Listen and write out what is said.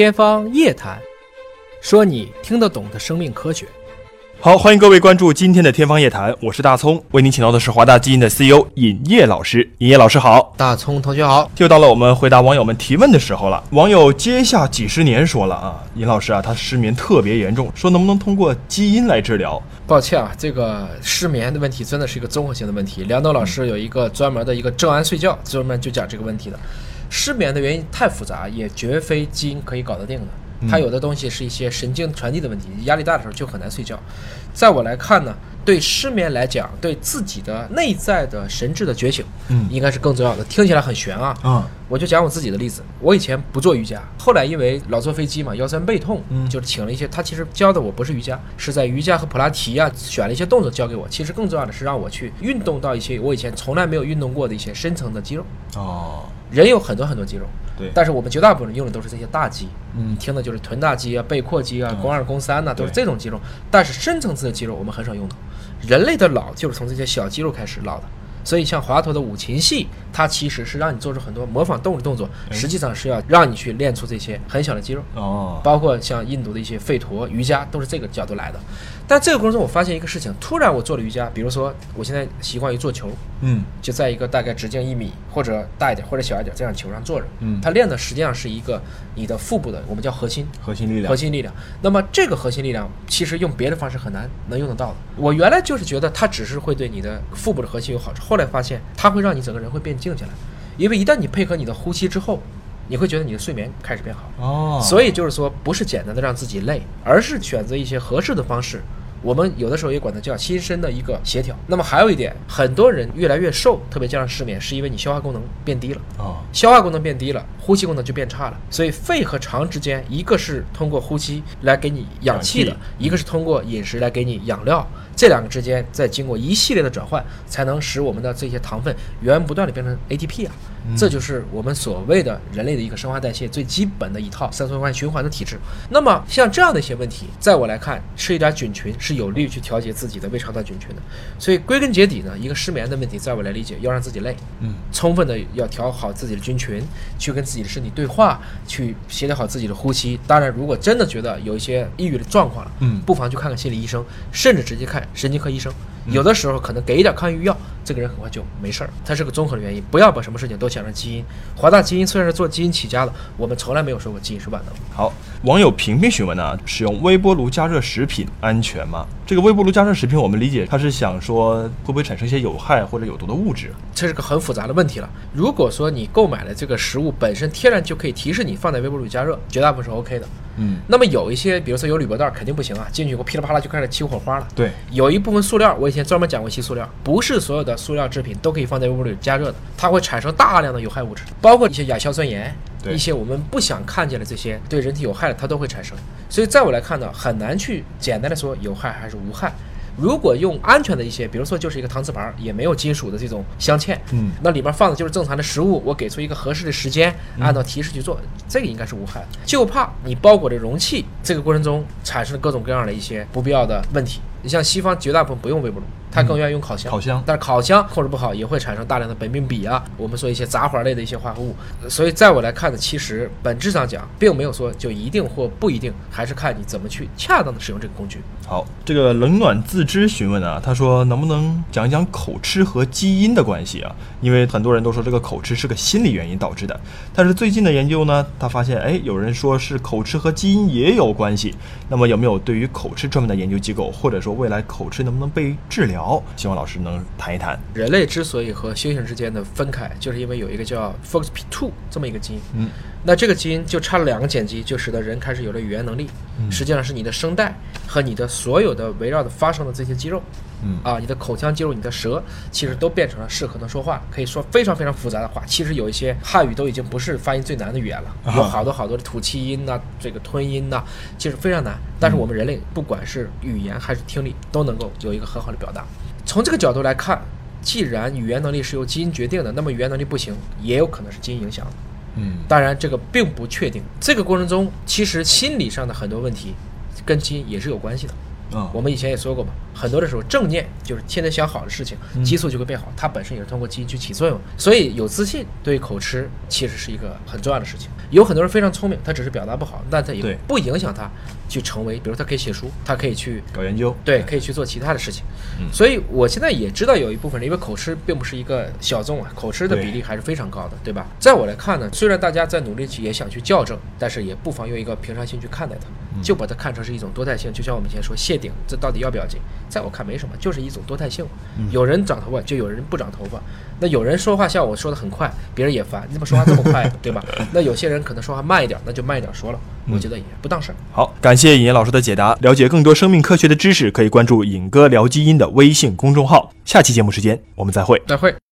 天方夜谭，说你听得懂的生命科学。好，欢迎各位关注今天的天方夜谭，我是大葱，为您请到的是华大基因的 CEO 尹烨老师。尹烨老师好，大葱同学好。又到了我们回答网友们提问的时候了。网友接下几十年说了啊，尹老师啊，他失眠特别严重，说能不能通过基因来治疗？抱歉啊，这个失眠的问题真的是一个综合性的问题。梁董老师有一个专门的一个正安睡觉，专门就讲这个问题的。失眠的原因太复杂，也绝非基因可以搞得定的。它有的东西是一些神经传递的问题，压力大的时候就很难睡觉。在我来看呢，对失眠来讲，对自己的内在的神智的觉醒，嗯应该是更重要的。听起来很玄啊，嗯，我就讲我自己的例子。我以前不做瑜伽，后来因为老坐飞机嘛，腰酸背痛，嗯就是请了一些。他其实教的我不是瑜伽，是在瑜伽和普拉提啊选了一些动作教给我。其实更重要的是让我去运动到一些我以前从来没有运动过的一些深层的肌肉。哦，人有很多很多肌肉，对但是我们绝大部分人用的都是这些大肌，嗯你听的就是臀大肌啊、背阔肌啊、嗯肱二、肱三呐、都是这种肌肉。但是深层次的肌肉我们很少用到。人类的老就是从这些小肌肉开始老的。所以像华佗的五禽戏，它其实是让你做出很多模仿动物的动作，哎实际上是要让你去练出这些很小的肌肉。哦，包括像印度的一些吠陀、瑜伽，都是这个角度来的。但这个过程中，我发现一个事情：突然我做了瑜伽，比如说我现在习惯于做球，嗯就在一个大概直径一米或者大一点或者小一点这样球上坐着，嗯它练的实际上是一个你的腹部的我们叫核心。核心力量核，心力量，那么这个核心力量其实用别的方式很难能用得到的。我原来就是觉得它只是会对你的腹部的核心有好处，后来发现它会让你整个人会变静下来，因为一旦你配合你的呼吸之后，你会觉得你的睡眠开始变好。哦，所以就是说，不是简单的让自己累，而是选择一些合适的方式。我们有的时候也管它叫心身的一个协调。那么还有一点，很多人越来越瘦，特别加上失眠，是因为你消化功能变低了。哦，消化功能变低了，呼吸功能就变差了。所以肺和肠之间，一个是通过呼吸来给你氧气的氧，一个是通过饮食来给你养料。这两个之间再经过一系列的转换，才能使我们的这些糖分源源不断的变成 ATP 啊。这就是我们所谓的人类的一个生化代谢最基本的一套三酸化循环的体制。那么像这样的一些问题，在我来看，吃一点菌群是有利于去调节自己的胃肠道菌群的。所以归根结底呢，一个失眠的问题，在我来理解，要让自己累，嗯，充分的要调好自己的菌群，去跟自己的身体对话，去协调好自己的呼吸。当然，如果真的觉得有一些抑郁的状况了，嗯不妨去看看心理医生，甚至直接看神经科医生。有的时候可能给一点抗抑郁药，这个人很快就没事儿。它是个综合的原因，不要把什么事情都想着基因。华大基因虽然是做基因起家的，我们从来没有说过基因是万能的。好，网友平平询问呢，使用微波炉加热食品安全吗？这个微波炉加热食品，我们理解它是想说会不会产生一些有害或者有毒的物质？这是个很复杂的问题了。如果说你购买了这个食物本身天然就可以提示你放在微波炉里加热，绝大部分是 OK 的。嗯，那么有一些，比如说有铝箔袋儿，肯定不行啊，进去以后噼里啪啦就开始起火花了。对，有一部分塑料，我以前专门讲过一期塑料，不是所有的塑料制品都可以放在微波炉里加热的，它会产生大量的有害物质，包括一些亚硝酸盐，对一些我们不想看见的这些对人体有害的，它都会产生。所以在我来看呢，很难去简单的说有害还是无害。如果用安全的一些，比如说就是一个搪瓷盘儿，也没有金属的这种镶嵌，嗯那里面放的就是正常的食物，我给出一个合适的时间，按照提示去做，这个应该是无害。就怕你包裹的容器这个过程中产生了各种各样的一些不必要的问题。你像西方绝大部分不用微波炉，他更愿意用烤箱。烤箱但是烤箱控制不好，也会产生大量的苯并芘啊，我们说一些杂环类的一些化合物。所以在我来看呢，其实本质上讲，并没有说就一定或不一定，还是看你怎么去恰当的使用这个工具。好，这个冷暖自知询问啊，他说能不能讲一讲口吃和基因的关系啊？因为很多人都说这个口吃是个心理原因导致的，但是最近的研究呢，他发现哎，有人说是口吃和基因也有关系。那么有没有对于口吃专门的研究机构，或者说未来口吃能不能被治疗？希望老师能谈一谈。人类之所以和猩猩之间的分开，就是因为有一个叫 FOXP2 这么一个基因。嗯，那这个基因就差了两个碱基，就使得人开始有了语言能力。嗯实际上是你的声带和你的所有的围绕的发声的这些肌肉，嗯啊，你的口腔肌肉、你的舌，其实都变成了适合的说话，可以说非常非常复杂的话。其实有一些汉语都已经不是发音最难的语言了，啊有好多好多的吐气音呐、这个吞音呐、其实非常难。但是我们人类不管是语言还是听力，都能够有一个很好的表达。从这个角度来看，既然语言能力是由基因决定的，那么语言能力不行，也有可能是基因影响的。嗯当然，这个并不确定。这个过程中，其实心理上的很多问题跟基因也是有关系的。啊我们以前也说过嘛，很多的时候正念就是天天想好的事情，激素就会变好，它本身也是通过基因去起作用。所以有自信对于口吃其实是一个很重要的事情。有很多人非常聪明，他只是表达不好，但他也不影响他去成为，比如他可以写书，他可以去搞研究，对，可以去做其他的事情。嗯所以我现在也知道有一部分人，因为口吃并不是一个小众啊，口吃的比例还是非常高的，对吧？在我来看呢，虽然大家在努力去也想去校正，但是也不妨用一个平常心去看待它，嗯就把它看成是一种多态性。就像我们以前说谢顶，这到底要不要紧？在我看没什么，就是一种多态性。嗯有人长头发，就有人不长头发。那有人说话像我说的很快，别人也烦，你怎么说话这么快，对吧？那有些人可能说话慢一点，那就慢一点说了，我觉得也不当事儿。好，感谢尹岩老师的解答。了解更多生命科学的知识，可以关注“尹哥聊基因”的微信公众号。下期节目时间我们再会。再会。